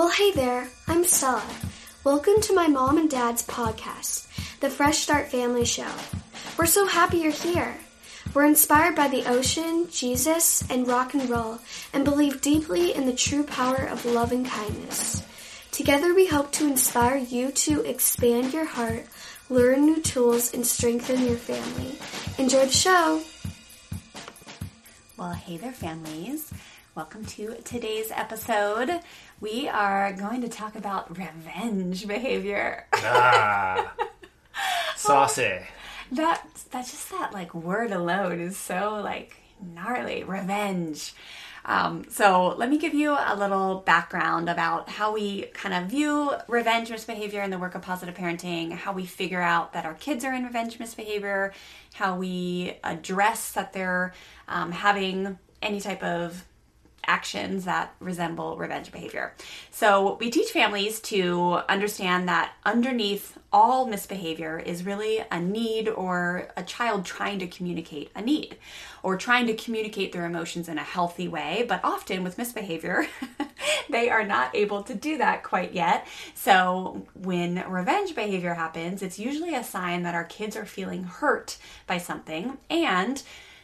Well, hey there, I'm Stella. Welcome to my mom and dad's podcast, the Fresh Start Family Show. We're so happy you're here. We're inspired by the ocean, Jesus, and rock and roll, and believe deeply in the true power of love and kindness. Together, we hope to inspire you to expand your heart, learn new tools, and strengthen your family. Enjoy the show! Well, hey there, families. Welcome to today's episode. We are going to talk about revenge behavior. Ah, saucy. that that's just that like word alone is so like gnarly. Revenge. Um, so let me give you a little background about how we kind of view revenge misbehavior in the work of positive parenting, how we figure out that our kids are in revenge misbehavior, how we address that they're um, having any type of actions that resemble revenge behavior. So, we teach families to understand that underneath all misbehavior is really a need or a child trying to communicate a need or trying to communicate their emotions in a healthy way. But often with misbehavior, they are not able to do that quite yet. So, when revenge behavior happens, it's usually a sign that our kids are feeling hurt by something and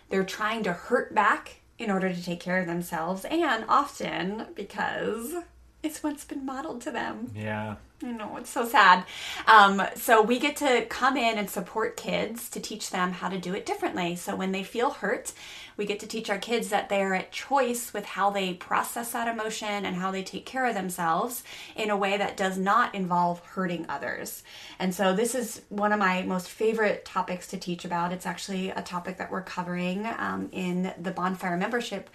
they're trying to hurt back in order to take care of themselves, and often because it's what's been modeled to them. Yeah. You know, it's so sad. Um, so we get to come in and support kids to teach them how to do it differently. So when they feel hurt, we get to teach our kids that they're at choice with how they process that emotion and how they take care of themselves in a way that does not involve hurting others. And so this is one of my most favorite topics to teach about. It's actually a topic that we're covering um, in the Bonfire membership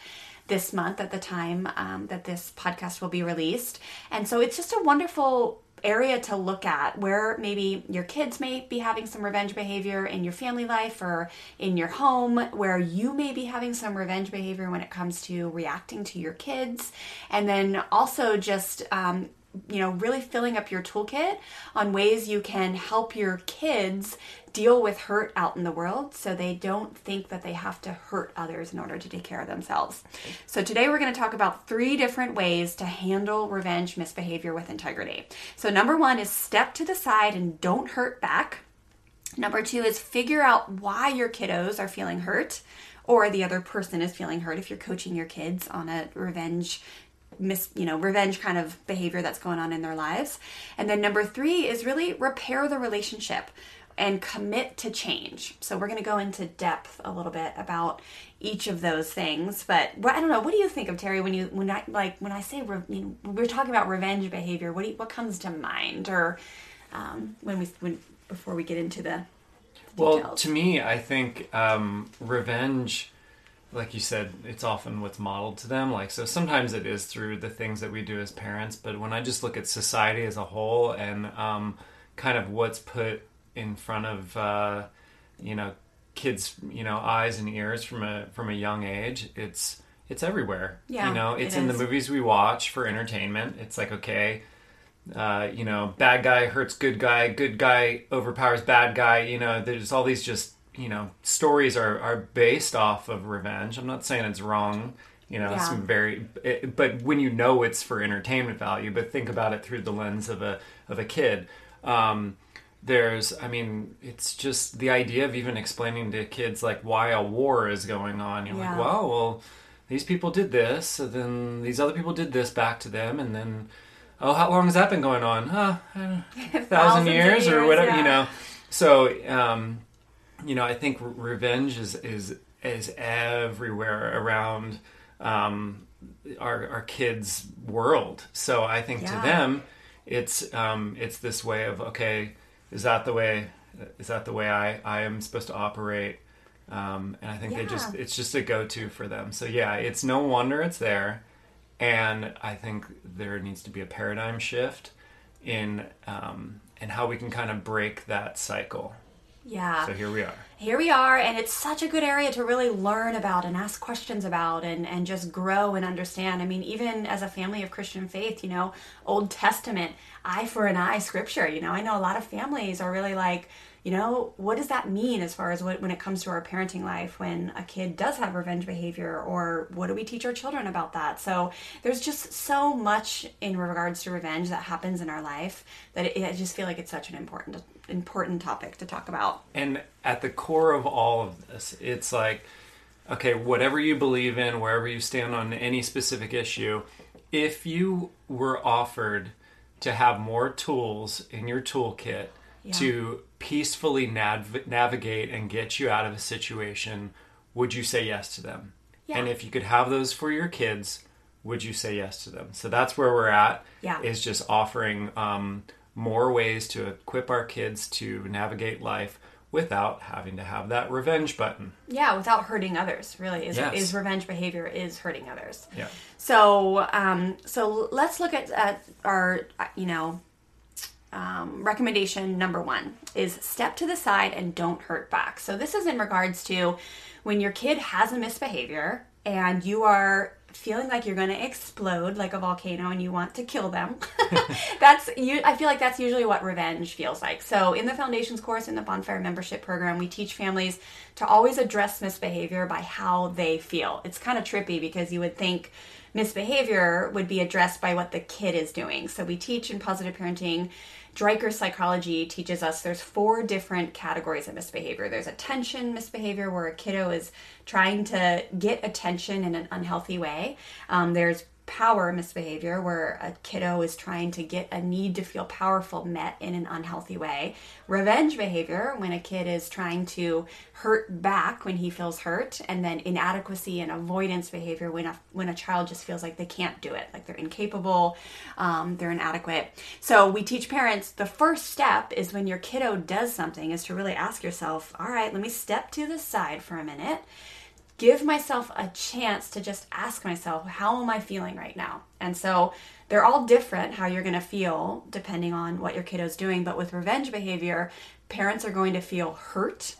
this month at the time um, that this podcast will be released. And so it's just a wonderful area to look at where maybe your kids may be having some revenge behavior in your family life or in your home, where you may be having some revenge behavior when it comes to reacting to your kids. And then also just, um, you know, really filling up your toolkit on ways you can help your kids deal with hurt out in the world so they don't think that they have to hurt others in order to take care of themselves. So, today we're going to talk about three different ways to handle revenge misbehavior with integrity. So, number one is step to the side and don't hurt back. Number two is figure out why your kiddos are feeling hurt or the other person is feeling hurt if you're coaching your kids on a revenge mis you know revenge kind of behavior that's going on in their lives and then number three is really repair the relationship and commit to change. So we're going to go into depth a little bit about each of those things. But I don't know. What do you think of Terry when you when I like when I say you know, we're talking about revenge behavior? What do you, what comes to mind, or um, when we when before we get into the well, to me, I think um, revenge, like you said, it's often what's modeled to them. Like so, sometimes it is through the things that we do as parents. But when I just look at society as a whole and um, kind of what's put in front of uh, you know kids you know eyes and ears from a from a young age it's it's everywhere Yeah, you know it's it in the movies we watch for entertainment it's like okay uh, you know bad guy hurts good guy good guy overpowers bad guy you know there's all these just you know stories are are based off of revenge i'm not saying it's wrong you know Yeah. some very it, but when you know it's for entertainment value but think about it through the lens of a of a kid um, there's i mean it's just the idea of even explaining to kids like why a war is going on you're Yeah. like well well these people did this so then these other people did this back to them and then oh how long has that been going on huh I don't know, a thousand of years, or whatever yeah. you know so um you know i think revenge is is is everywhere around um our our kids world. So i think Yeah. to them it's um it's this way of okay is that the way is that the way i i am supposed to operate? Um and i think they just it's just a go-to for them. So yeah it's no wonder it's there. And i think there needs to be a paradigm shift in um, and how we can kind of break that cycle. Yeah. So here we are. Here we are, and it's such a good area to really learn about and ask questions about and, and just grow and understand. I mean, even as a family of Christian faith, you know, Old Testament, eye for an eye scripture, you know, I know a lot of families are really like, you know, what does that mean as far as what, when it comes to our parenting life when a kid does have revenge behavior, or what do we teach our children about that? So there's just so much in regards to revenge that happens in our life that it, I just feel like it's such an important important topic to talk about. And at the core of all of this, it's like, okay, whatever you believe in, wherever you stand on any specific issue, if you were offered to have more tools in your toolkit Yeah. to peacefully nav- navigate and get you out of a situation, would you say yes to them? Yeah. And if you could have those for your kids, would you say yes to them? So that's where we're at. Yeah. Is just offering um, more ways to equip our kids to navigate life without having to have that revenge button. Yeah, without hurting others. Really, is Yes. is revenge behavior is hurting others. Yeah. So, um, so let's look at, at our, you know, um, recommendation number one is step to the side and don't hurt back. So this is in regards to when your kid has a misbehavior and you are feeling like you're going to explode like a volcano and you want to kill them. that's you. I feel like that's usually what revenge feels like. So in the foundations course in the bonfire membership program, we teach families to always address misbehavior by how they feel. It's kind of trippy because you would think misbehavior would be addressed by what the kid is doing. So we teach in positive parenting. Dreikurs psychology teaches us there's four different categories of misbehavior. There's attention misbehavior, where a kiddo is trying to get attention in an unhealthy way. Um, there's power misbehavior, where a kiddo is trying to get a need to feel powerful met in an unhealthy way. Revenge behavior, when a kid is trying to hurt back when he feels hurt, and then inadequacy and avoidance behavior when a when a child just feels like they can't do it, like they're incapable, um, they're inadequate. So we teach parents the first step is when your kiddo does something is to really ask yourself, all right, let me step to the side for a minute give myself a chance to just ask myself, how am I feeling right now? And so they're all different how you're going to feel depending on what your kiddo's doing. But with revenge behavior, parents are going to feel hurt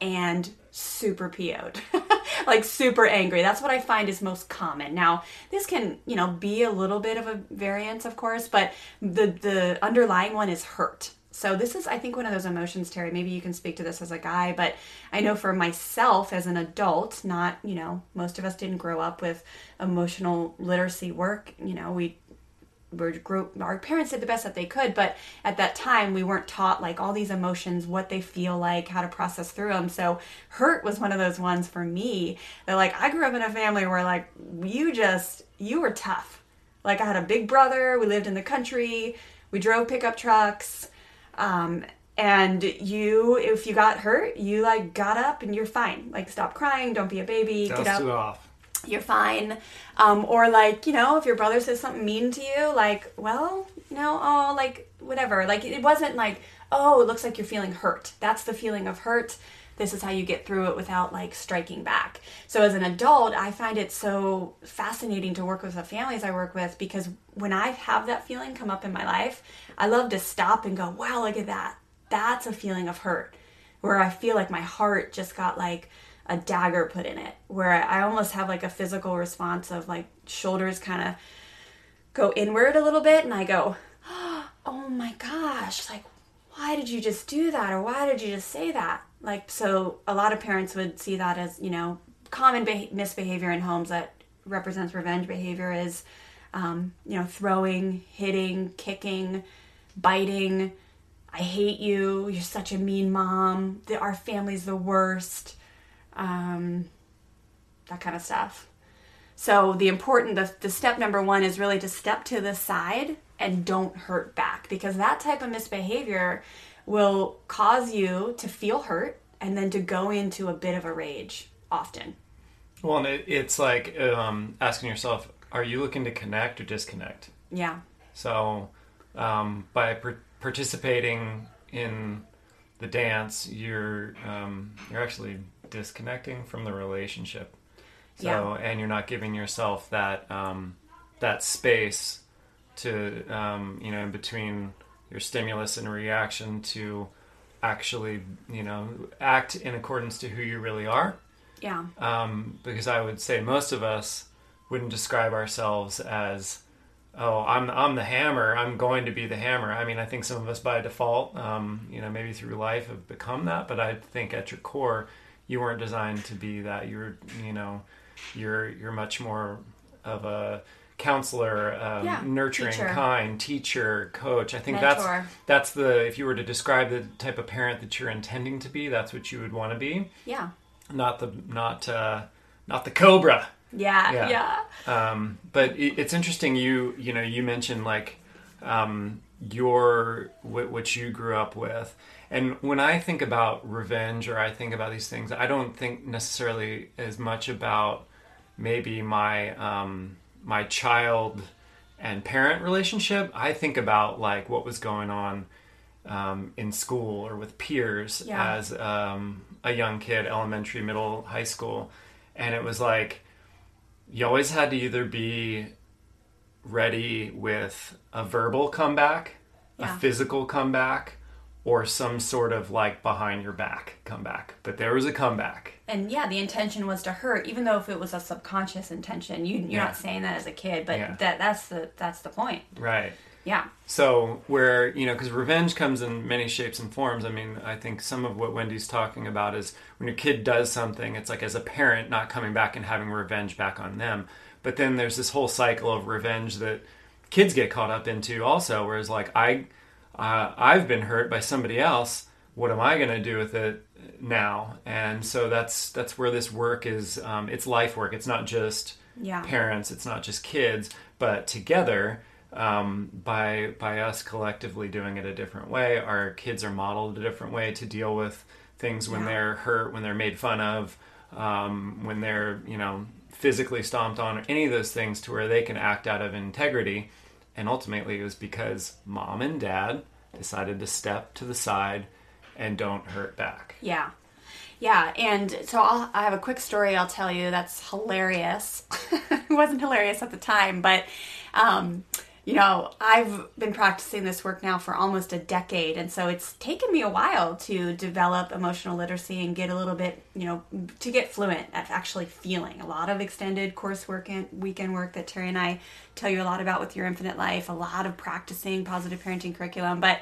and super PO'd, like super angry. That's what I find is most common. Now, this can, you know, be a little bit of a variance, of course, but the the underlying one is hurt. So this is, I think, one of those emotions, Terry. Maybe you can speak to this as a guy, but I know for myself as an adult, not, you know, most of us didn't grow up with emotional literacy work. You know, we were grew, our parents did the best that they could, but at that time we weren't taught like all these emotions, what they feel like, how to process through them. So hurt was one of those ones for me that like I grew up in a family where like you just you were tough. Like I had a big brother, we lived in the country, we drove pickup trucks um, and you if you got hurt you like got up and you're fine. Like stop crying don't be a baby get up. it off. you're fine. Um, or like you know if your brother says something mean to you like well you know oh like whatever. Like it wasn't like oh it looks like you're feeling hurt. That's the feeling of hurt this is how you get through it without like striking back. So as an adult i find it so fascinating to work with the families i work with because when i have that feeling come up in my life i love to stop and go wow look at that. That's a feeling of hurt where i feel like my heart just got like a dagger put in it where i almost have like a physical response of like shoulders kind of go inward a little bit and i go oh my gosh like why did you just do that or why did you just say that like so a lot of parents would see that as you know common beh misbehavior in homes that represents revenge behavior is um, you know throwing hitting kicking biting. I hate you. You're such a mean mom. The, our family's the worst. Um, that kind of stuff. So the important the, the step number one is really to step to the side and don't hurt back because that type of misbehavior will cause you to feel hurt and then to go into a bit of a rage often. Well, and it, it's like um, asking yourself, are you looking to connect or disconnect? Yeah. So, um, by par- participating in the dance, you're um, you're actually disconnecting from the relationship. So, Yeah. and you're not giving yourself that um, that space to um, you know in between your stimulus and reaction to actually you know act in accordance to who you really are Yeah. um, because I would say most of us wouldn't describe ourselves as, oh, I'm I'm the hammer. I'm going to be the hammer. I mean, I think some of us by default, um, you know, maybe through life have become that. But I think at your core, you weren't designed to be that. You're, you know, you're you're much more of a counselor, um, Yeah, nurturing, teacher. kind teacher, coach. I think Mentor. that's that's the if you were to describe the type of parent that you're intending to be, that's what you would want to be Yeah. not the not uh, not the cobra. Yeah. Yeah. Yeah. Um, but it, it's interesting. You you know you mentioned like um, your what, what you grew up with, and when I think about revenge or I think about these things, I don't think necessarily as much about maybe my um, my child and parent relationship. I think about like what was going on um, in school or with peers Yeah. as um, a young kid, elementary, middle, high school, and it was like you always had to either be ready with a verbal comeback, Yeah. a physical comeback, or some sort of like behind your back comeback. But there was a comeback. And yeah, the intention was to hurt, even though if it was a subconscious intention. You, you're Yeah. not saying that as a kid, but Yeah. that that's the that's the point. Right. Yeah. So where you know, because revenge comes in many shapes and forms. I mean, I think some of what Wendy's talking about is when your kid does something, it's like as a parent not coming back and having revenge back on them. But then there's this whole cycle of revenge that kids get caught up into also. Whereas like I, uh, I've been hurt by somebody else. What am I going to do with it now? And so that's that's where this work is. Um, it's life work. It's not just Yeah. parents. It's not just kids, but together um, by by us collectively doing it a different way, our kids are modeled a different way to deal with things when Yeah. they're hurt, when they're made fun of, um, when they're you know physically stomped on, or any of those things, to where they can act out of integrity. And ultimately, it was because mom and dad decided to step to the side and don't hurt back. Yeah. Yeah, and so I'll, I have a quick story I'll tell you that's hilarious. it wasn't hilarious at the time, but um, you know, I've been practicing this work now for almost a decade, and so it's taken me a while to develop emotional literacy and get a little bit, you know, to get fluent at actually feeling. A lot of extended coursework and weekend work that Terry and I tell you a lot about with Your Infinite Life, a lot of practicing positive parenting curriculum, but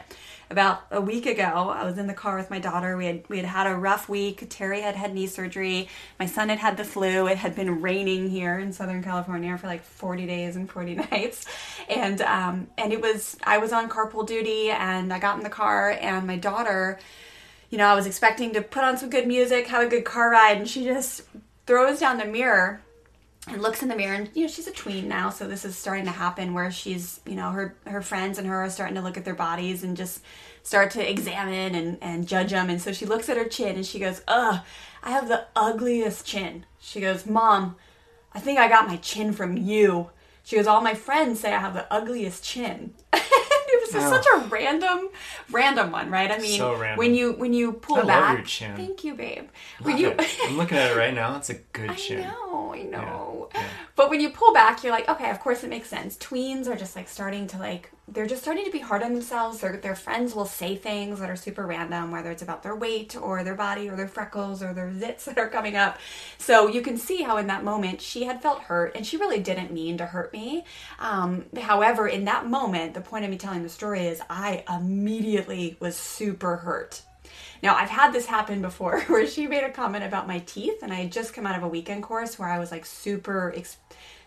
about a week ago i was in the car with my daughter. We had we had had a rough week. Terry had had knee surgery. My son had had the flu. It had been raining here in southern california for like 40 days and 40 nights. And um, and it was i was on carpool duty and i got in the car and my daughter you know i was expecting to put on some good music have a good car ride and she just throws down the mirror and looks in the mirror and you know she's a tween now so this is starting to happen where she's you know her her friends and her are starting to look at their bodies and just start to examine and and judge them and so she looks at her chin and she goes ugh i have the ugliest chin. She goes mom i think i got my chin from you. She goes all my friends say i have the ugliest chin was just Oh. such a random random one right i mean So random. when you when you pull I love back your chin. thank you babe when Love you it. I'm looking at it right now. It's a good I chin. know, I know. yeah. But when you pull back, you're like, okay, of course it makes sense. Tweens are just like starting to like, they're just starting to be hard on themselves. Their, their friends will say things that are super random, whether it's about their weight or their body or their freckles or their zits that are coming up. So you can see how in that moment she had felt hurt and she really didn't mean to hurt me. Um, however, in that moment, the point of me telling the story is I immediately was super hurt. Now, I've had this happen before where she made a comment about my teeth, and I had just come out of a weekend course where I was like super,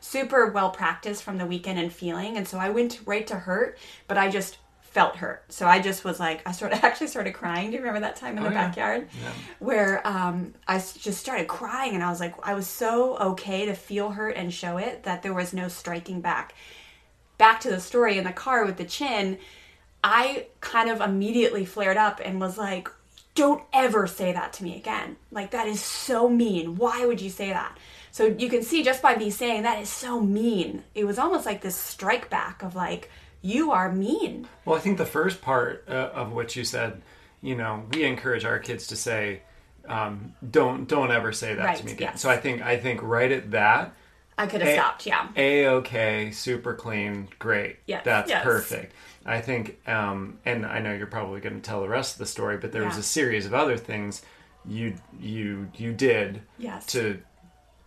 super well practiced from the weekend and feeling. And so I went right to hurt, but I just felt hurt. So I just was like, I sort of actually started crying. Do you remember that time in Oh, the yeah. backyard? Yeah. Where um, I just started crying, and I was like, I was so okay to feel hurt and show it that there was no striking back. Back to the story in the car with the chin, I kind of immediately flared up and was like, don't ever say that to me again. Like, that is so mean. Why would you say that? So you can see just by me saying that is so mean, it was almost like this strike back of like, you are mean. Well, I think the first part uh, of what you said, you know, we encourage our kids to say, um, "Don't don't ever say that Right, to me again." yes. So I think I think right at that, I could have A- stopped. Yeah. A okay, super clean, great. Yeah, That's yes. perfect. I think, um, and I know you're probably going to tell the rest of the story, but there was a series of other things you you you did Yes. to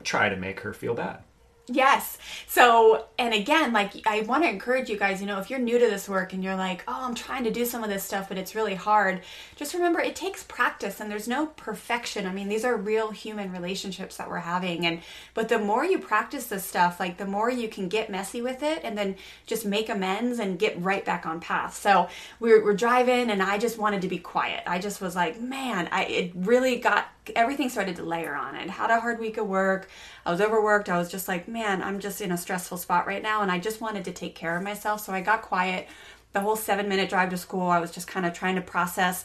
try to make her feel bad. Yes. So, and again, like I want to encourage you guys, you know, if you're new to this work and you're like, oh, I'm trying to do some of this stuff, but it's really hard, just remember it takes practice and there's no perfection. I mean, these are real human relationships that we're having. And, but the more you practice this stuff, like the more you can get messy with it and then just make amends and get right back on path. So we're, we're driving and I just wanted to be quiet. I just was like, man, I, it really got, everything started to layer on it. Had a hard week of work. I was overworked. I was just like, man, I'm just in a stressful spot right now. And I just wanted to take care of myself. So I got quiet. The whole seven minute drive to school, I was just kind of trying to process,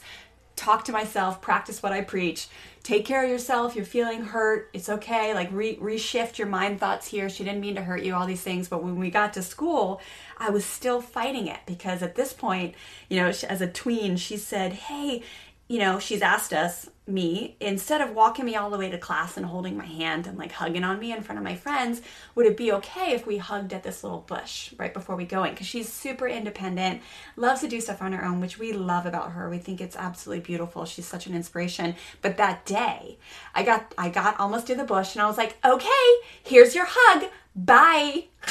talk to myself, practice what I preach. Take care of yourself. You're feeling hurt. It's okay. Like re- reshift your mind thoughts here. She didn't mean to hurt you, all these things. But when we got to school, I was still fighting it because at this point, you know, as a tween, she said, hey, you know, she's asked us, me, instead of walking me all the way to class and holding my hand and like hugging on me in front of my friends, would it be okay if we hugged at this little bush right before we go in? Because she's super independent, loves to do stuff on her own, which we love about her. We think it's absolutely beautiful. She's such an inspiration. But that day, I got I got almost to the bush and I was like, okay, here's your hug. Bye.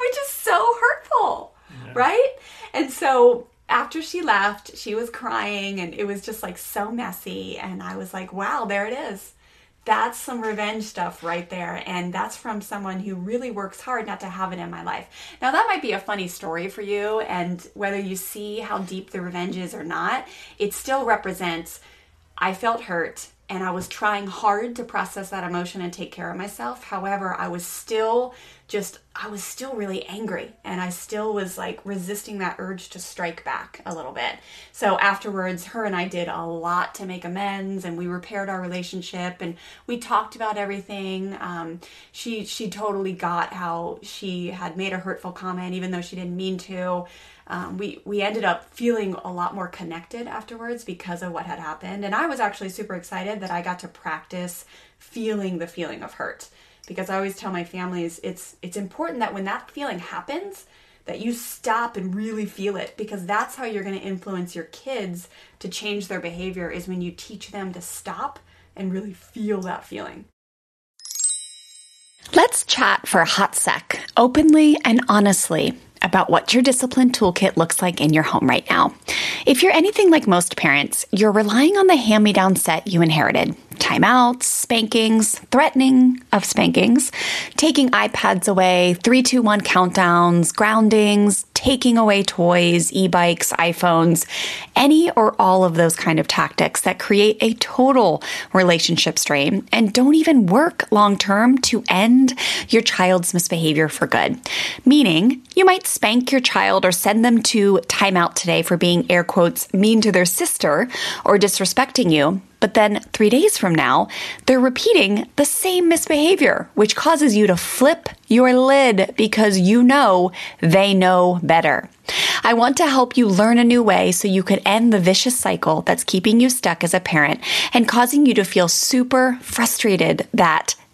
which is so hurtful, right? And so after she left, she was crying and it was just like so messy. And I was like, wow, there it is. That's some revenge stuff right there. And that's from someone who really works hard not to have it in my life. Now, that might be a funny story for you. And whether you see how deep the revenge is or not, it still represents I felt hurt and I was trying hard to process that emotion and take care of myself. However, I was still just, I was still really angry and I still was like resisting that urge to strike back a little bit. So afterwards, her and I did a lot to make amends and we repaired our relationship and we talked about everything. Um, she, she totally got how she had made a hurtful comment, even though she didn't mean to um, we we ended up feeling a lot more connected afterwards because of what had happened. And i was actually super excited that i got to practice feeling the feeling of hurt. Because i always tell my families it's it's important that when that feeling happens that you stop and really feel it. Because that's how you're going to influence your kids to change their behavior is when you teach them to stop and really feel that feeling. Let's chat for a hot sec, openly and honestly, about what your discipline toolkit looks like in your home right now. If you're anything like most parents, you're relying on the hand me down set you inherited timeouts, spankings, threatening of spankings, taking iPads away, 321 countdowns, groundings, taking away toys, e bikes, iPhones, any or all of those kind of tactics that create a total relationship strain and don't even work long term to end your child's misbehavior for good. Meaning, you might spank your child or send them to timeout today for being air quotes mean to their sister or disrespecting you. But then three days from now, they're repeating the same misbehavior, which causes you to flip your lid because you know they know better. I want to help you learn a new way so you could end the vicious cycle that's keeping you stuck as a parent and causing you to feel super frustrated that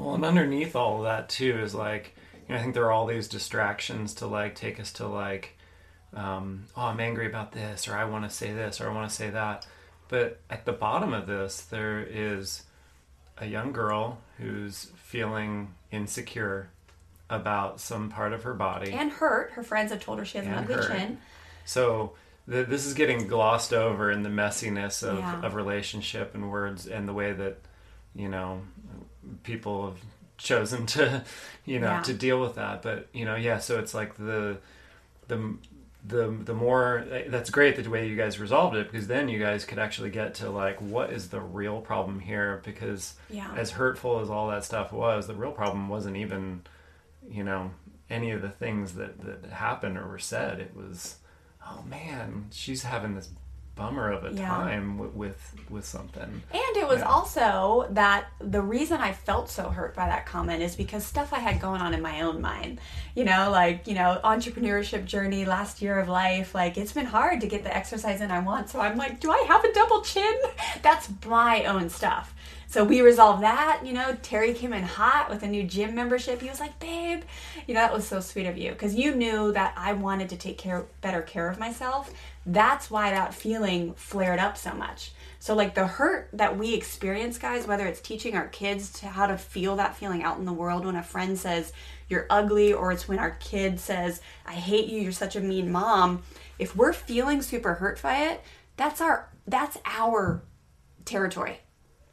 Well, and underneath all of that too is like, you know, I think there are all these distractions to like take us to like, um, oh, I'm angry about this, or I want to say this, or I want to say that. But at the bottom of this, there is a young girl who's feeling insecure about some part of her body and hurt. Her friends have told her she has an ugly hurt. chin. So th- this is getting glossed over in the messiness of, Yeah. of relationship and words and the way that you know people have chosen to you know Yeah. to deal with that. But you know, yeah. So it's like the the the the more that's great the way you guys resolved it because then you guys could actually get to like what is the real problem here because Yeah. as hurtful as all that stuff was the real problem wasn't even you know any of the things that that happened or were said it was oh man she's having this bummer of a Yeah. time with, with with something And it was Yeah. also that the reason I felt so hurt by that comment is because stuff I had going on in my own mind. You know, like, you know, entrepreneurship journey, last year of life, like it's been hard to get the exercise in I want. So I'm like, do I have a double chin? That's my own stuff. So we resolved that. You know, Terry came in hot with a new gym membership. He was like, babe, you know, that was so sweet of you because you knew that I wanted to take care, better care of myself. That's why that feeling flared up so much. So, like the hurt that we experience, guys, whether it's teaching our kids to how to feel that feeling out in the world when a friend says you're ugly, or it's when our kid says, I hate you, you're such a mean mom. If we're feeling super hurt by it, that's our that's our territory.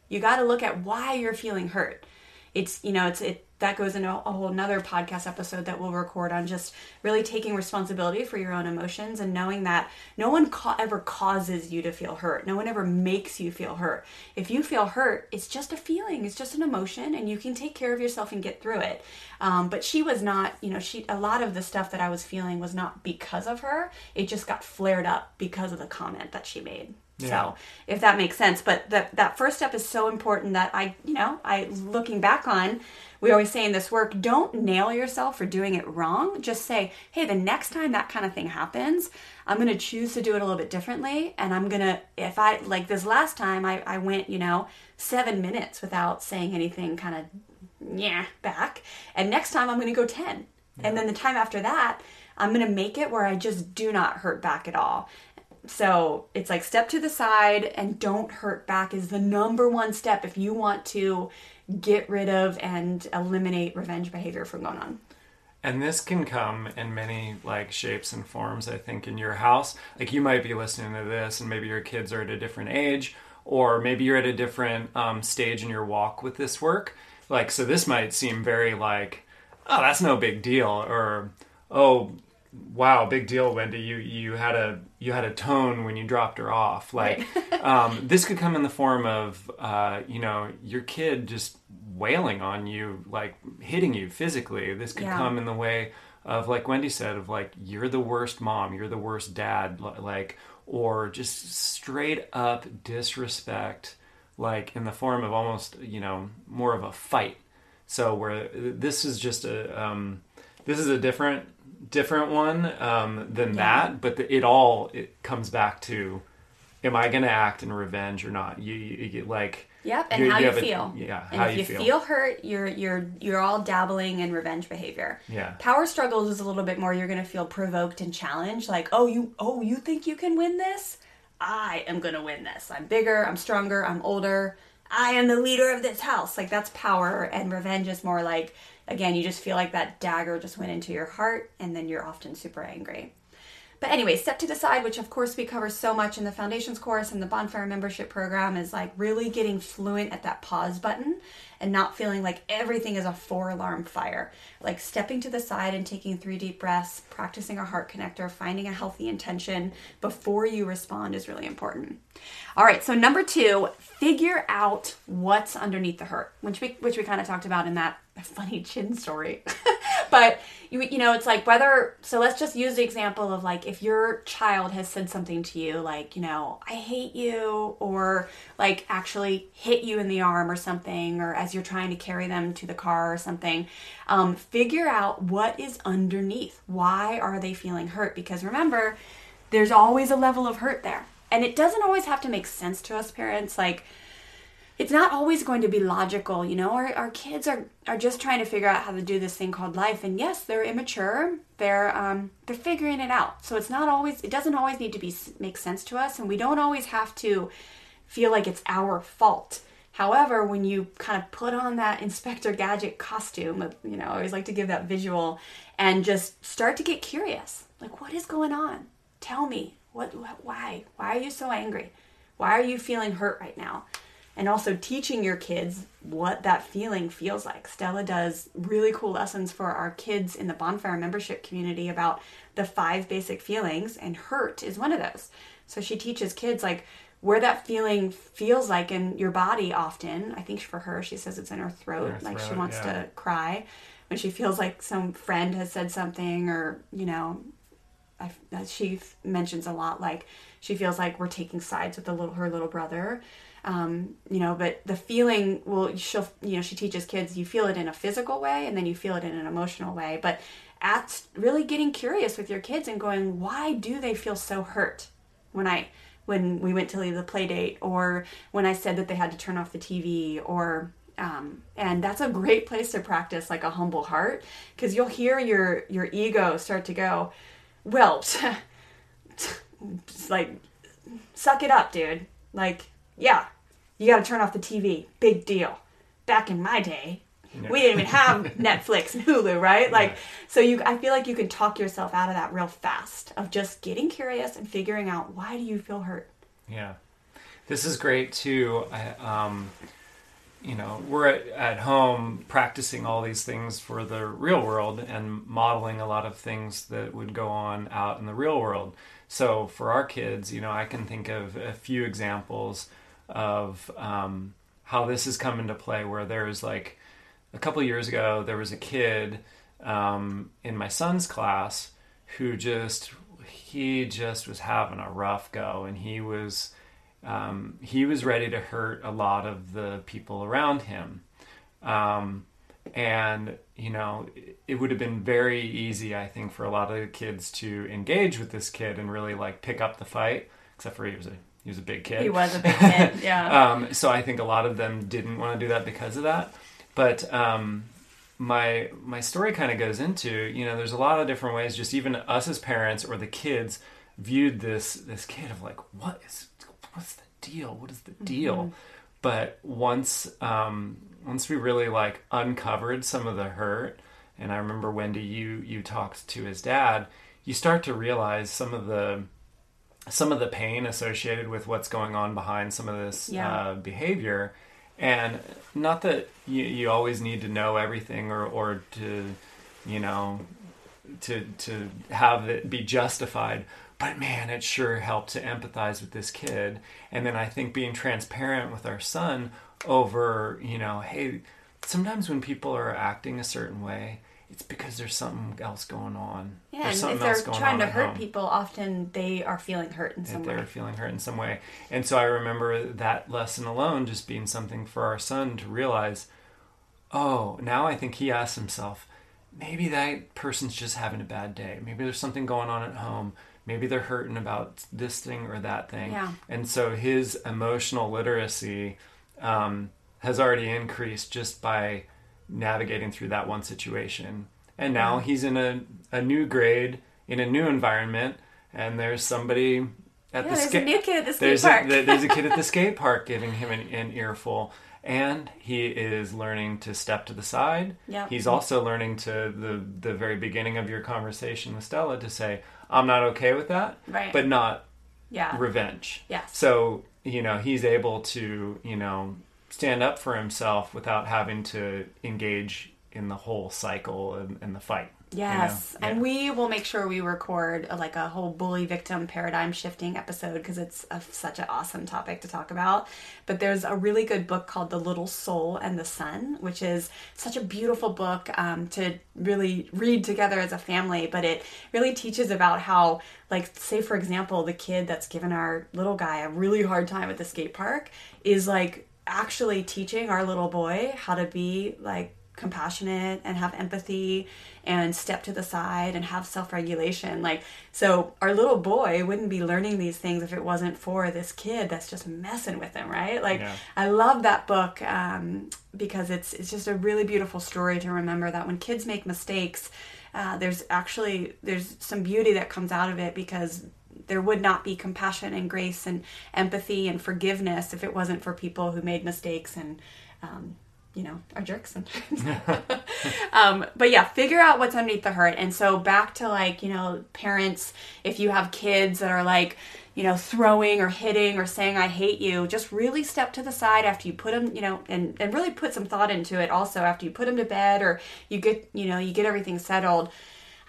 You got to look at why you're feeling hurt. It's you know it's it that goes into a whole another podcast episode that we'll record on just really taking responsibility for your own emotions and knowing that no one ca- ever causes you to feel hurt. No one ever makes you feel hurt. If you feel hurt, it's just a feeling. It's just an emotion, and you can take care of yourself and get through it. Um, but she was not. You know, she a lot of the stuff that I was feeling was not because of her. It just got flared up because of the comment that she made. So, if that makes sense, but that that first step is so important that I, you know, I looking back on, we always say in this work, don't nail yourself for doing it wrong. Just say, hey, the next time that kind of thing happens, I'm going to choose to do it a little bit differently. And I'm going to, if I, like this last time, I, I went, you know, seven minutes without saying anything kind of, yeah, back. And next time I'm going to go 10. And then the time after that, I'm going to make it where I just do not hurt back at all. So it's like step to the side and don't hurt back is the number one step if you want to get rid of and eliminate revenge behavior from going on. and this can come in many like shapes and forms i think in your house like you might be listening to this and maybe your kids are at a different age or maybe you're at a different um, stage in your walk with this work like so this might seem very like oh that's no big deal or oh wow big deal wendy. You you had a you had a tone when you dropped her off. Like um, this could come in the form of uh, you know your kid just wailing on you like hitting you physically. This could Yeah. come in the way of like wendy said of like you're the worst mom. You're the worst dad. Like or just straight up disrespect like in the form of almost you know more of a fight. So where this is just a um, this is a different different one um, than that but the, it all it comes back to am i going to act in revenge or not you, you, you like Yep, and how you have a- feel. yeah and if you, you feel. hurt, you're you're you're all dabbling in revenge behavior. Yeah. Power struggles is a little bit more. You're gonna feel provoked and challenged. Like, oh, you oh you think you can win this? I am gonna win this. I'm bigger. I'm stronger. I'm older. I am the leader of this house. Like that's power, and revenge is more like again, you just feel like that dagger just went into your heart, and then you're often super angry. but anyway, step to the side, which of course we cover so much in the foundations course and the bonfire membership program, is like really getting fluent at that pause button and not feeling like everything is a four alarm fire. Like stepping to the side and taking three deep breaths, practicing a heart connector, finding a healthy intention before you respond is really important. All right, so number two, figure out what's underneath the hurt, which we which we kind of talked about in that funny chin story. but you you know, it's like whether so let's just use the example of like if your child has said something to you like, you know, I hate you or like actually hit you in the arm or something or as you're trying to carry them to the car or something, um, figure out what is underneath. Why are they feeling hurt? Because remember, there's always a level of hurt there. And it doesn't always have to make sense to us parents. Like it's not always going to be logical you know? Our, our kids are, are just trying to figure out how to do this thing called life. And yes they're immature. They're um, they're figuring it out. So it's not always it doesn't always need to be make sense to us. And we don't always have to feel like it's our fault however when you kind of put on that inspector gadget costume uh, you know i always like to give that visual and just start to get curious. Like what is going on? Tell me. What why? Why are you so angry? Why are you feeling hurt right now? And also teaching your kids what that feeling feels like. Stella does really cool lessons for our kids in the Bonfire membership community about the five basic feelings, and hurt is one of those. So she teaches kids like where that feeling feels like in your body often. I think for her, she says it's in her throat, her like throat, she wants yeah. to cry when she feels like some friend has said something or, you know, I, she mentions a lot like she feels like we're taking sides with the little her little brother um, you know but the feeling will she'll you know she teaches kids you feel it in a physical way and then you feel it in an emotional way but at really getting curious with your kids and going why do they feel so hurt when i when we went to leave the play date or when i said that they had to turn off the tv or um, and that's a great place to practice like a humble heart because you'll hear your your ego start to go well like suck it up dude like yeah you got to turn off the TV. Big deal. Back in my day, yeah. we didn't even have Netflix and Hulu, right? Like, yeah. so you, I feel like you can talk yourself out of that real fast of just getting curious and figuring out why do you feel hurt. Yeah, this is great too. I, um, you know, we're at, at home practicing all these things for the real world and modeling a lot of things that would go on out in the real world. So for our kids, you know, I can think of a few examples of um, how this has come into play. Where there's like a couple years ago, there was a kid um, in my son's class who just he just was having a rough go, and he was um, he was ready to hurt a lot of the people around him. Um, and you know it would have been very easy i think for a lot of the kids to engage with this kid and really like pick up the fight except for he was a he was a big kid. He was a big kid, yeah. um, so I think a lot of them didn't want to do that because of that. But um, my my story kind of goes into you know there's a lot of different ways. Just even us as parents or the kids viewed this this kid of like what is what's the deal? What is the deal? Mm-hmm. But once um, once we really like uncovered some of the hurt, and I remember Wendy, you you talked to his dad. You start to realize some of the some of the pain associated with what's going on behind some of this yeah. uh, behavior. And not that you, you always need to know everything or, or to, you know, to, to have it be justified. But man, it sure helped to empathize with this kid. And then I think being transparent with our son over, you know, hey, sometimes when people are acting a certain way, it's because there's something else going on. Yeah, there's and if they're trying to hurt home. people, often they are feeling hurt in some if way. They're feeling hurt in some way. And so I remember that lesson alone just being something for our son to realize, oh, now I think he asks himself, maybe that person's just having a bad day. Maybe there's something going on at home. Maybe they're hurting about this thing or that thing. Yeah. And so his emotional literacy um, has already increased just by navigating through that one situation. And now he's in a, a new grade in a new environment, and there's somebody at yeah, the skate. a new kid at the skate there's park. A, there's a kid at the skate park giving him an, an earful, and he is learning to step to the side. Yep. He's also learning to the the very beginning of your conversation with Stella to say, "I'm not okay with that," Right. but not Yeah. revenge. Yes. So you know he's able to you know stand up for himself without having to engage in the whole cycle and, and the fight. You know? Yes, and we will make sure we record a, like a whole bully victim paradigm shifting episode because it's a, such an awesome topic to talk about. But there's a really good book called The Little Soul and the Sun, which is such a beautiful book um, to really read together as a family. But it really teaches about how, like, say for example, the kid that's given our little guy a really hard time at the skate park is like actually teaching our little boy how to be like compassionate and have empathy and step to the side and have self-regulation like so our little boy wouldn't be learning these things if it wasn't for this kid that's just messing with him right like Yeah. i love that book um, because it's it's just a really beautiful story to remember that when kids make mistakes uh, there's actually there's some beauty that comes out of it because there would not be compassion and grace and empathy and forgiveness if it wasn't for people who made mistakes and um, you know are jerks sometimes. Um, but yeah figure out what's underneath the hurt. And so back to like you know parents if you have kids that are like you know throwing or hitting or saying i hate you just really step to the side after you put them you know and, and really put some thought into it also after you put them to bed or you get you know you get everything settled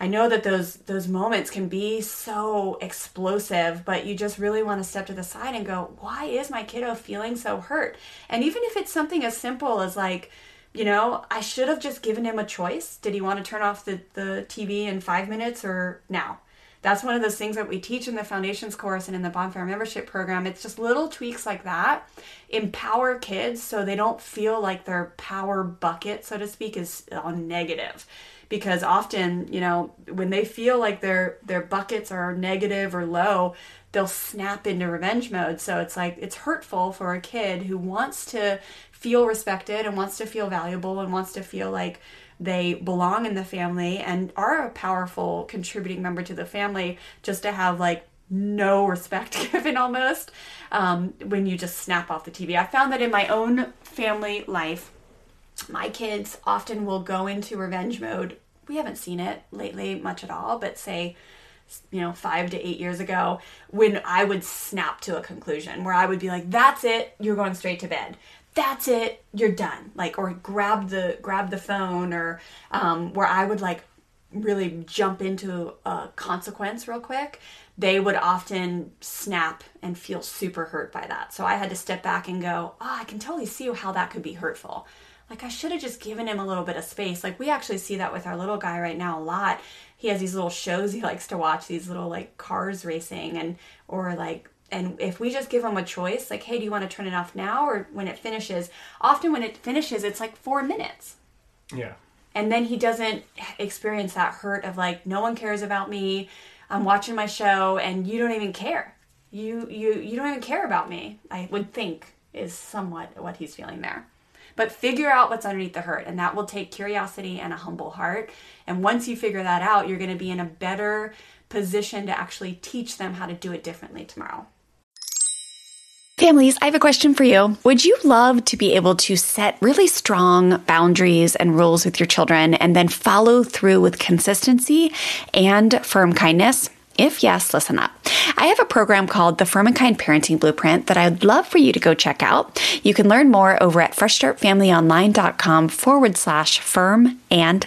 I know that those those moments can be so explosive, but you just really want to step to the side and go, why is my kiddo feeling so hurt? And even if it's something as simple as like, you know, I should have just given him a choice. Did he want to turn off the, the TV in five minutes or now? That's one of those things that we teach in the foundations course and in the bonfire membership program. It's just little tweaks like that. Empower kids so they don't feel like their power bucket, so to speak, is on negative because often you know when they feel like their their buckets are negative or low they'll snap into revenge mode. So it's like it's hurtful for a kid who wants to feel respected and wants to feel valuable and wants to feel like they belong in the family and are a powerful contributing member to the family just to have like no respect given almost um, when you just snap off the tv i found that in my own family life my kids often will go into revenge mode. We haven't seen it lately much at all, but say, you know, five to eight years ago, when I would snap to a conclusion where I would be like, "That's it, you're going straight to bed. That's it, you're done." Like, or grab the grab the phone, or um, where I would like really jump into a consequence real quick, they would often snap and feel super hurt by that. So I had to step back and go, oh, I can totally see how that could be hurtful. Like I should have just given him a little bit of space. Like we actually see that with our little guy right now a lot. He has these little shows he likes to watch, these little like cars racing and or like and if we just give him a choice, like, hey, do you want to turn it off now or when it finishes? Often when it finishes, it's like four minutes Yeah. and then he doesn't experience that hurt of like no one cares about me i'm watching my show and you don't even care you you you don't even care about me i would think is somewhat what he's feeling there but figure out what's underneath the hurt and that will take curiosity and a humble heart and once you figure that out you're going to be in a better position to actually teach them how to do it differently tomorrow Families, I have a question for you. Would you love to be able to set really strong boundaries and rules with your children and then follow through with consistency and firm kindness? If yes, listen up. I have a program called the Firm and Kind Parenting Blueprint that I'd love for you to go check out. You can learn more over at freshstartfamilyonline.com forward slash firm and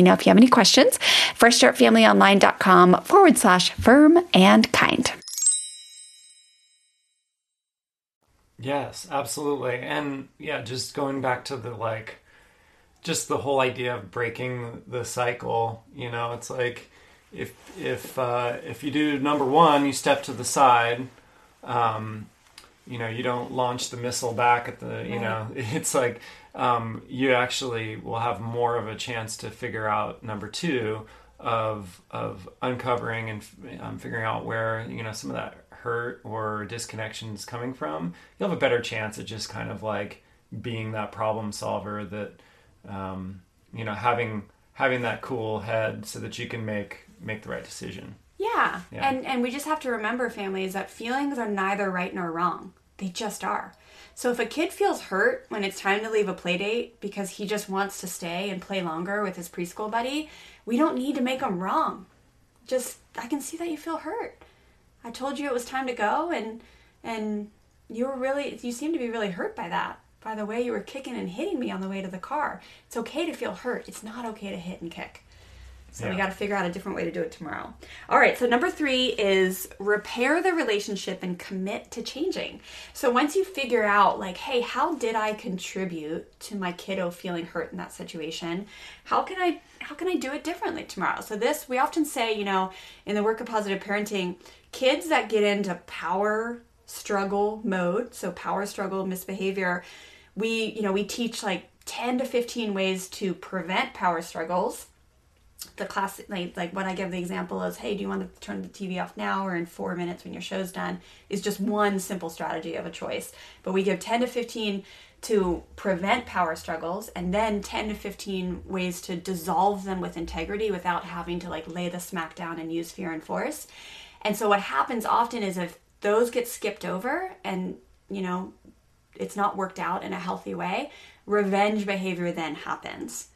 know if you have any questions. FreshStartFamilyOnline.com forward slash firm and kind. Yes, absolutely. And yeah, just going back to the like, just the whole idea of breaking the cycle, you know, it's like if, if, uh, if you do number one, you step to the side, um, you know, you don't launch the missile back at the, you right. know, it's like, um, you actually will have more of a chance to figure out number two of of uncovering and um, figuring out where you know some of that hurt or disconnection is coming from. You'll have a better chance at just kind of like being that problem solver that um, you know having having that cool head so that you can make make the right decision. Yeah. yeah. And and we just have to remember families that feelings are neither right nor wrong. They just are. So if a kid feels hurt when it's time to leave a play date because he just wants to stay and play longer with his preschool buddy, we don't need to make him wrong. Just I can see that you feel hurt. I told you it was time to go and and you were really you seem to be really hurt by that. By the way you were kicking and hitting me on the way to the car. It's okay to feel hurt. It's not okay to hit and kick. So yeah. we got to figure out a different way to do it tomorrow. All right, so number three is repair the relationship and commit to changing. So once you figure out, like, hey, how did I contribute to my kiddo feeling hurt in that situation? How can I how can I do it differently tomorrow? So this we often say, you know, in the work of positive parenting, kids that get into power struggle mode, so power struggle misbehavior, we you know we teach like 10 to 15 ways to prevent power struggles the classic like, like what i give the example is hey do you want to turn the tv off now or in four minutes when your show's done is just one simple strategy of a choice. But we give 10 to 15 to prevent power struggles and then 10 to 15 ways to dissolve them with integrity without having to like lay the smack down and use fear and force. And so what happens often is if those get skipped over and you know it's not worked out in a healthy way revenge behavior then happens.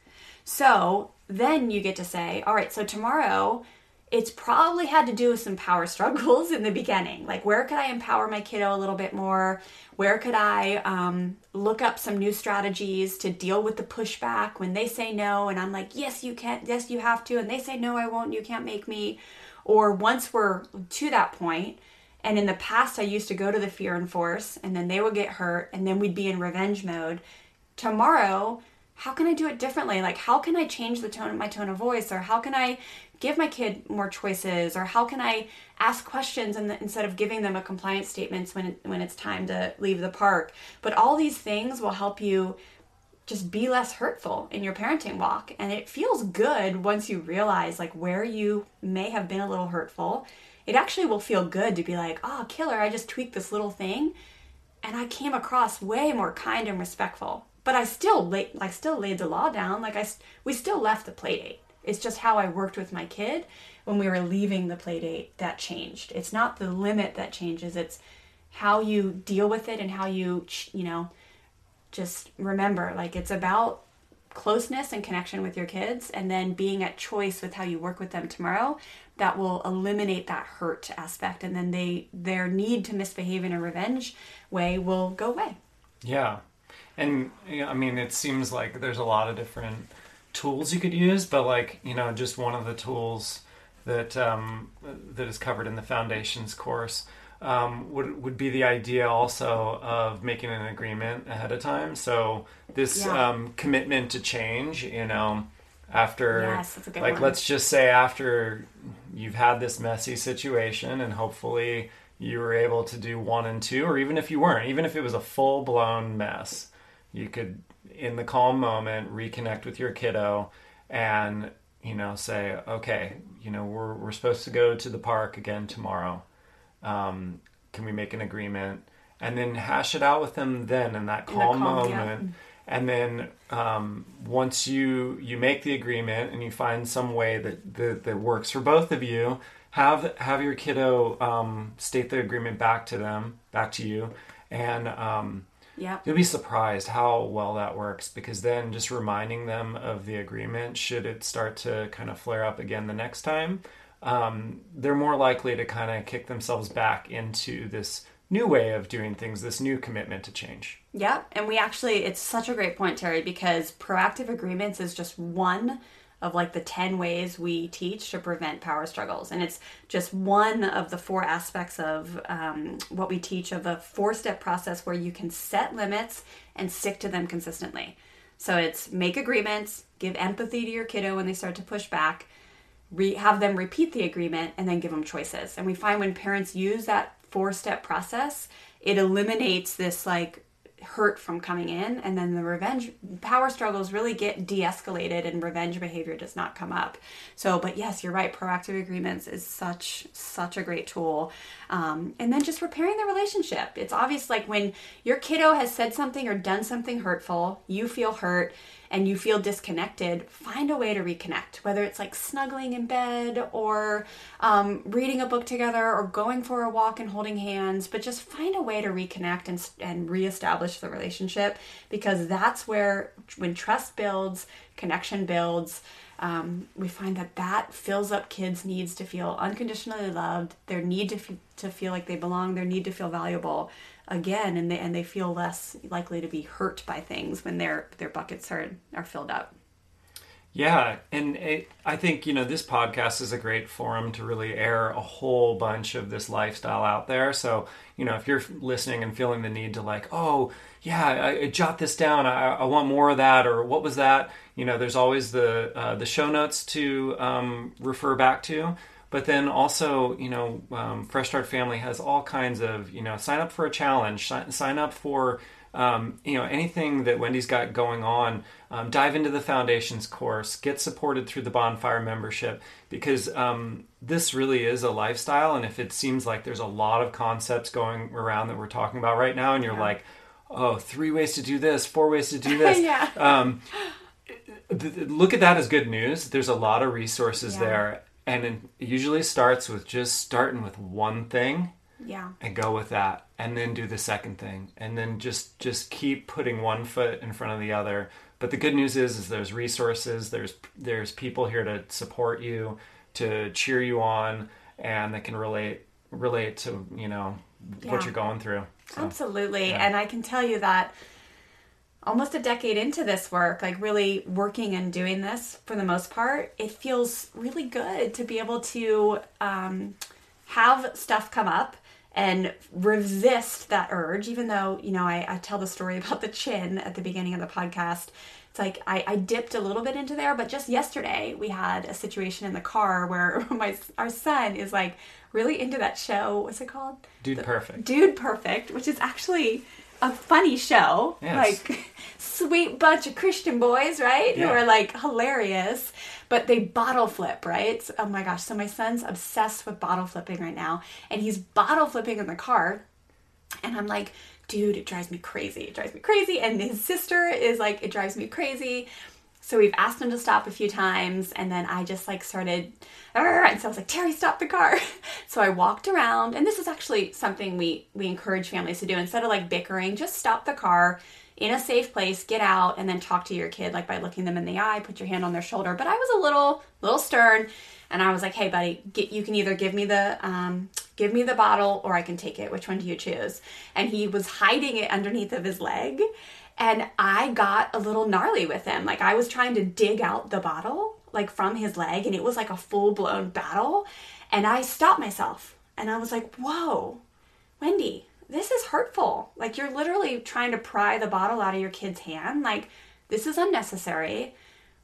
So then you get to say, all right, so tomorrow it's probably had to do with some power struggles in the beginning. Like, where could I empower my kiddo a little bit more? Where could I um, look up some new strategies to deal with the pushback when they say no? And I'm like, yes, you can't, yes, you have to. And they say, no, I won't, you can't make me. Or once we're to that point, and in the past, I used to go to the fear and force, and then they would get hurt, and then we'd be in revenge mode. Tomorrow, how can I do it differently? Like, how can I change the tone of my tone of voice? Or how can I give my kid more choices? Or how can I ask questions instead of giving them a compliance statements when, it, when it's time to leave the park? But all these things will help you just be less hurtful in your parenting walk. And it feels good once you realize like where you may have been a little hurtful. It actually will feel good to be like, oh, killer, I just tweaked this little thing. And I came across way more kind and respectful but I still laid like still laid the law down. Like I we still left the play date. It's just how I worked with my kid when we were leaving the play date that changed. It's not the limit that changes. It's how you deal with it and how you you know just remember like it's about closeness and connection with your kids and then being at choice with how you work with them tomorrow that will eliminate that hurt aspect and then they their need to misbehave in a revenge way will go away yeah and you know, I mean, it seems like there's a lot of different tools you could use, but like you know, just one of the tools that um, that is covered in the foundations course um, would would be the idea also of making an agreement ahead of time. So this yeah. um, commitment to change, you know, after Yes, that's a good like one. let's just say after you've had this messy situation and hopefully you were able to do one and two or even if you weren't even if it was a full blown mess you could in the calm moment reconnect with your kiddo and you know say okay you know we're, we're supposed to go to the park again tomorrow. Um, can we make an agreement? And then hash it out with them then in that calm, calm, yeah. moment. And then um, once you you make the agreement and you find some way that that, that works for both of you have have your kiddo um, state the agreement back to them back to you. And um, Yep. You'll be surprised how well that works because then just reminding them of the agreement, should it start to kind of flare up again the next time, um, they're more likely to kind of kick themselves back into this new way of doing things, this new commitment to change. Yep. And we actually, it's such a great point, Terry, because proactive agreements is just one of like the 10 ways we teach to prevent power struggles. And it's just one of the four aspects of um, what we teach of a four step process where you can set limits and stick to them consistently. So it's make agreements, give empathy to your kiddo when they start to push back, re- have them repeat the agreement, and then give them choices. And we find when parents use that four step process, it eliminates this like hurt from coming in and then the revenge power struggles really get de-escalated and revenge behavior does not come up. So but yes you're right proactive agreements is such such a great tool. Um, and then just repairing the relationship. It's obvious like when your kiddo has said something or done something hurtful you feel hurt and you feel disconnected, find a way to reconnect, whether it's like snuggling in bed or um, reading a book together or going for a walk and holding hands, but just find a way to reconnect and, and reestablish the relationship because that's where, when trust builds, connection builds. Um, we find that that fills up kids' needs to feel unconditionally loved, their need to, f- to feel like they belong, their need to feel valuable again and they and they feel less likely to be hurt by things when their their buckets are are filled up. Yeah, and it, I think you know this podcast is a great forum to really air a whole bunch of this lifestyle out there. So you know if you're listening and feeling the need to like, oh yeah, I, I jot this down. I, I want more of that, or what was that? You know, there's always the uh, the show notes to um, refer back to. But then also, you know, um, Fresh Start Family has all kinds of, you know, sign up for a challenge, sign, up for, um, you know, anything that Wendy's got going on. Um, dive into the foundations course, get supported through the bonfire membership because um, this really is a lifestyle. And if it seems like there's a lot of concepts going around that we're talking about right now, and you're Yeah. like, oh, three ways to do this, four ways to do this. Yeah. Um, look at that as good news. There's a lot of resources Yeah. there, and it usually starts with just starting with one thing Yeah. and go with that, and then do the second thing, and then just just keep putting one foot in front of the other. But the good news is, is there's resources. There's there's people here to support you, to cheer you on, and that can relate relate to you know Yeah. what you're going through. So, Absolutely. yeah. And I can tell you that almost a decade into this work, like really working and doing this for the most part, it feels really good to be able to um, have stuff come up and resist that urge, even though, you know, I, I tell the story about the chin at the beginning of the podcast. It's like I, I dipped a little bit into there, but just yesterday we had a situation in the car where my our son is like really into that show. What's it called? Dude, perfect. Dude Perfect, which is actually a funny show. Yes. Like sweet bunch of Christian boys, right? Who are like hilarious. But they bottle flip, right? So- oh my gosh. So my son's obsessed with bottle flipping right now. And he's bottle flipping in the car. And I'm like, dude, it drives me crazy. It drives me crazy. And his sister is like, it drives me crazy. So we've asked him to stop a few times, and then I just like started, and so I was like, Terry, stop the car. So I walked around, and this is actually something we we encourage families to do. Instead of like bickering, just stop the car in a safe place, get out, and then talk to your kid like by looking them in the eye, put your hand on their shoulder. But I was a little little stern, and I was like, hey, buddy, get you can either give me the um, give me the bottle or I can take it. Which one do you choose? And he was hiding it underneath of his leg. And I got a little gnarly with him. Like I was trying to dig out the bottle like from his leg and it was like a full-blown battle. And I stopped myself and I was like, "Whoa. Wendy, this is hurtful. Like you're literally trying to pry the bottle out of your kid's hand. Like this is unnecessary.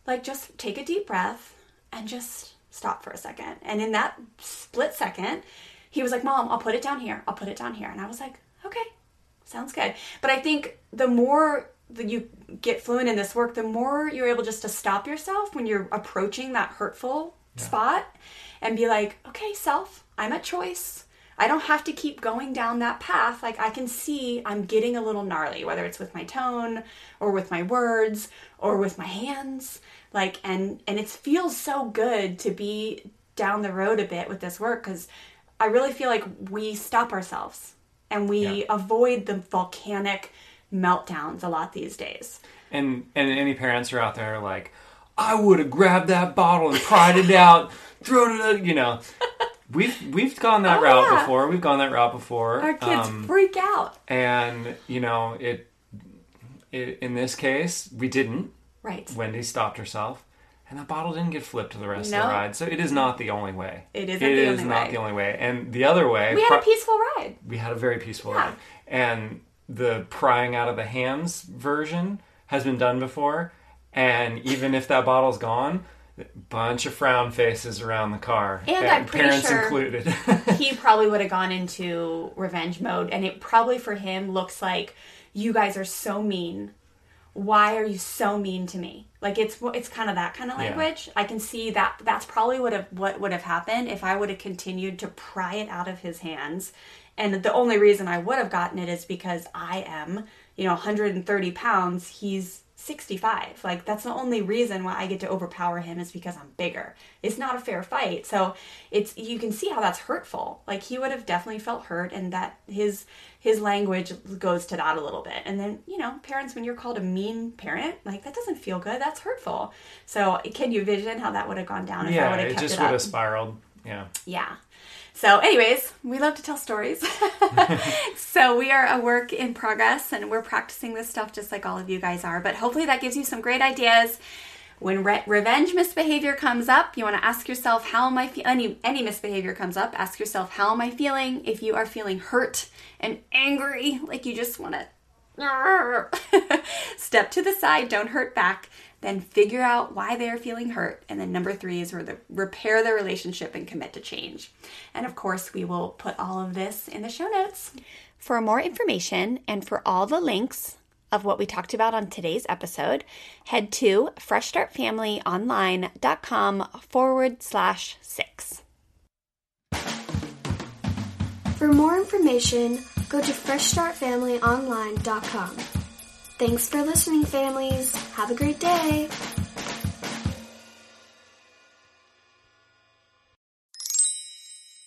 like just take a deep breath and just stop for a second. And in that split second, he was like, Mom, I'll put it down here. I'll put it down here. And I was like, Okay, sounds good. But I think the more that you get fluent in this work, the more you're able just to stop yourself when you're approaching that hurtful yeah. spot and be like, okay, self, I'm at choice. I don't have to keep going down that path. Like I can see I'm getting a little gnarly, whether it's with my tone or with my words or with my hands. Like and and it feels so good to be down the road a bit with this work cuz I really feel like we stop ourselves and we yeah. avoid the volcanic meltdowns a lot these days. And and any parents are out there like, I would have grabbed that bottle and pried it out, thrown it, you know. We've we've gone that oh, route yeah. before. We've gone that route before. Our kids um, freak out. And you know it, it. In this case, we didn't. Right. Wendy stopped herself, and the bottle didn't get flipped to the rest no. of the ride. So it is not the only way. It isn't. It is not way. the only way. And the other way, we had a peaceful ride. We had a very peaceful yeah. ride, and the prying out of the hands version has been done before. And even if that bottle's gone, bunch of frown faces around the car, and, and I'm parents sure included. he probably would have gone into revenge mode, and it probably for him looks like you guys are so mean. Why are you so mean to me? Like it's it's kind of that kind of language. Yeah. I can see that that's probably would have what would have happened if I would have continued to pry it out of his hands and the only reason I would have gotten it is because I am, you know, 130 pounds. He's 65. Like, that's the only reason why I get to overpower him is because I'm bigger. It's not a fair fight. So it's, you can see how that's hurtful. Like, he would have definitely felt hurt, and that his, his language goes to that a little bit. And then, you know, parents, when you're called a mean parent, like, that doesn't feel good. That's hurtful. So, can you vision how that would have gone down if yeah, I would have kept it just would have spiraled. Yeah. Yeah. So, anyways, we love to tell stories. so, we are a work in progress and we're practicing this stuff just like all of you guys are. But hopefully, that gives you some great ideas. When re- revenge misbehavior comes up, you want to ask yourself, how am I feeling? Any, any misbehavior comes up, ask yourself, how am I feeling? If you are feeling hurt and angry, like you just want to step to the side, don't hurt back then figure out why they're feeling hurt. And then number three is the, repair the relationship and commit to change. And of course, we will put all of this in the show notes. For more information and for all the links of what we talked about on today's episode, head to freshstartfamilyonline.com forward slash six. For more information, go to freshstartfamilyonline.com. Thanks for listening, families. Have a great day.